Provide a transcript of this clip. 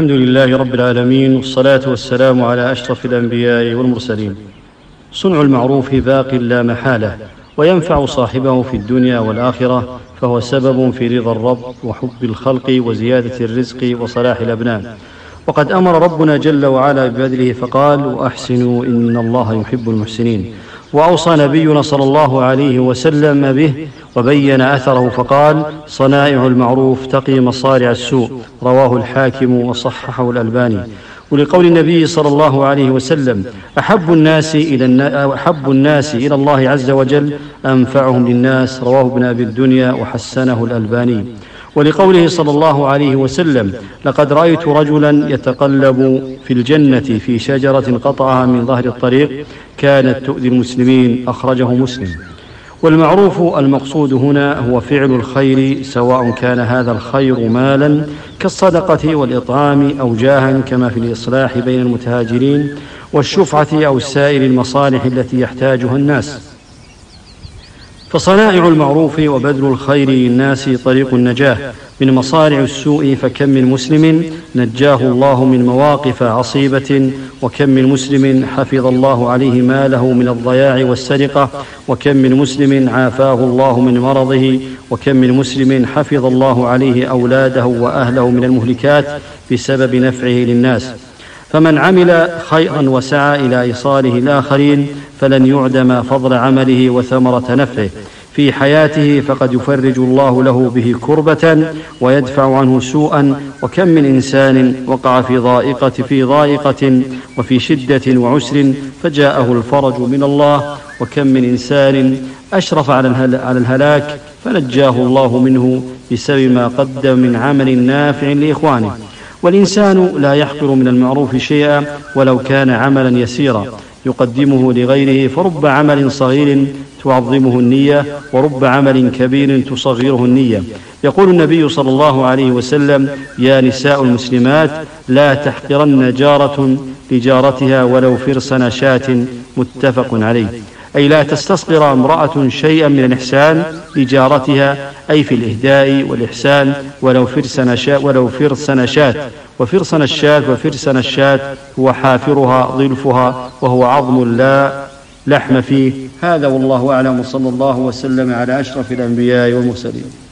الحمد لله رب العالمين والصلاة والسلام على أشرف الأنبياء والمرسلين. صنع المعروف باق لا محالة وينفع صاحبه في الدنيا والآخرة فهو سبب في رضا الرب وحب الخلق وزيادة الرزق وصلاح الأبناء. وقد أمر ربنا جل وعلا ببذله فقال وأحسنوا إن الله يحب المحسنين. وأوصى نبينا صلى الله عليه وسلم به وبين أثره فقال صنائع المعروف تقي مصارع السوء. رواه الحاكم وصححه الألباني. ولقول النبي صلى الله عليه وسلم أحب الناس إلى أحب الناس إلى الله عز وجل أنفعهم للناس. رواه ابن أبي الدنيا وحسنه الألباني. ولقوله صلى الله عليه وسلم لقد رأيت رجلا يتقلب في الجنة في شجرة قطعها من ظهر الطريق كانت تؤذي المسلمين أخرجه مسلم. والمعروف المقصود هنا هو فعل الخير سواء كان هذا الخير مالا كالصدقة والإطعام أو جاها كما في الإصلاح بين المتهاجرين والشفعة أو سائر المصالح التي يحتاجها الناس. فصنائع المعروف وبذل الخير للناس طريق النجاة. من مصارع السوء فكم من مسلم نجاه الله من مواقف عصيبة وكم من مسلم حفظ الله عليه ماله من الضياع والسرقة وكم من مسلم عافاه الله من مرضه وكم من مسلم حفظ الله عليه أولاده وأهله من المهلكات بسبب نفعه للناس. فمن عمل خيرا وسعى إلى إيصاله الآخرين فلن يعدم فضل عمله وثمرة نفعه. في حياته فقد يفرج الله له به كربة ويدفع عنه سوءا وكم من إنسان وقع في ضائقة في ضائقة وفي شدة وعسر فجاءه الفرج من الله وكم من إنسان أشرف على الهلاك فنجاه الله منه بسبب ما قدم من عمل نافع لإخوانه. والإنسان لا يحقر من المعروف شيئا ولو كان عملا يسيرا. يقدمه لغيره فرب عمل صغير تعظمه النية ورب عمل كبير تصغره النية. يقول النبي صلى الله عليه وسلم يا نساء المسلمات لا تحقرن جارة لجارتها ولو فرس نشاة. متفق عليه. أي لا تستصغر امرأة شيئا من الإحسان لجارتها أي في الإهداء والإحسان ولو فرس نشاة ولو فرس نشاة. وفرس نشاة وفرس نشاة هو حافرها ظلفها وهو عظم لا لحم فيه. هذا والله أعلم صلى الله وسلم على أشرف الأنبياء والمرسلين.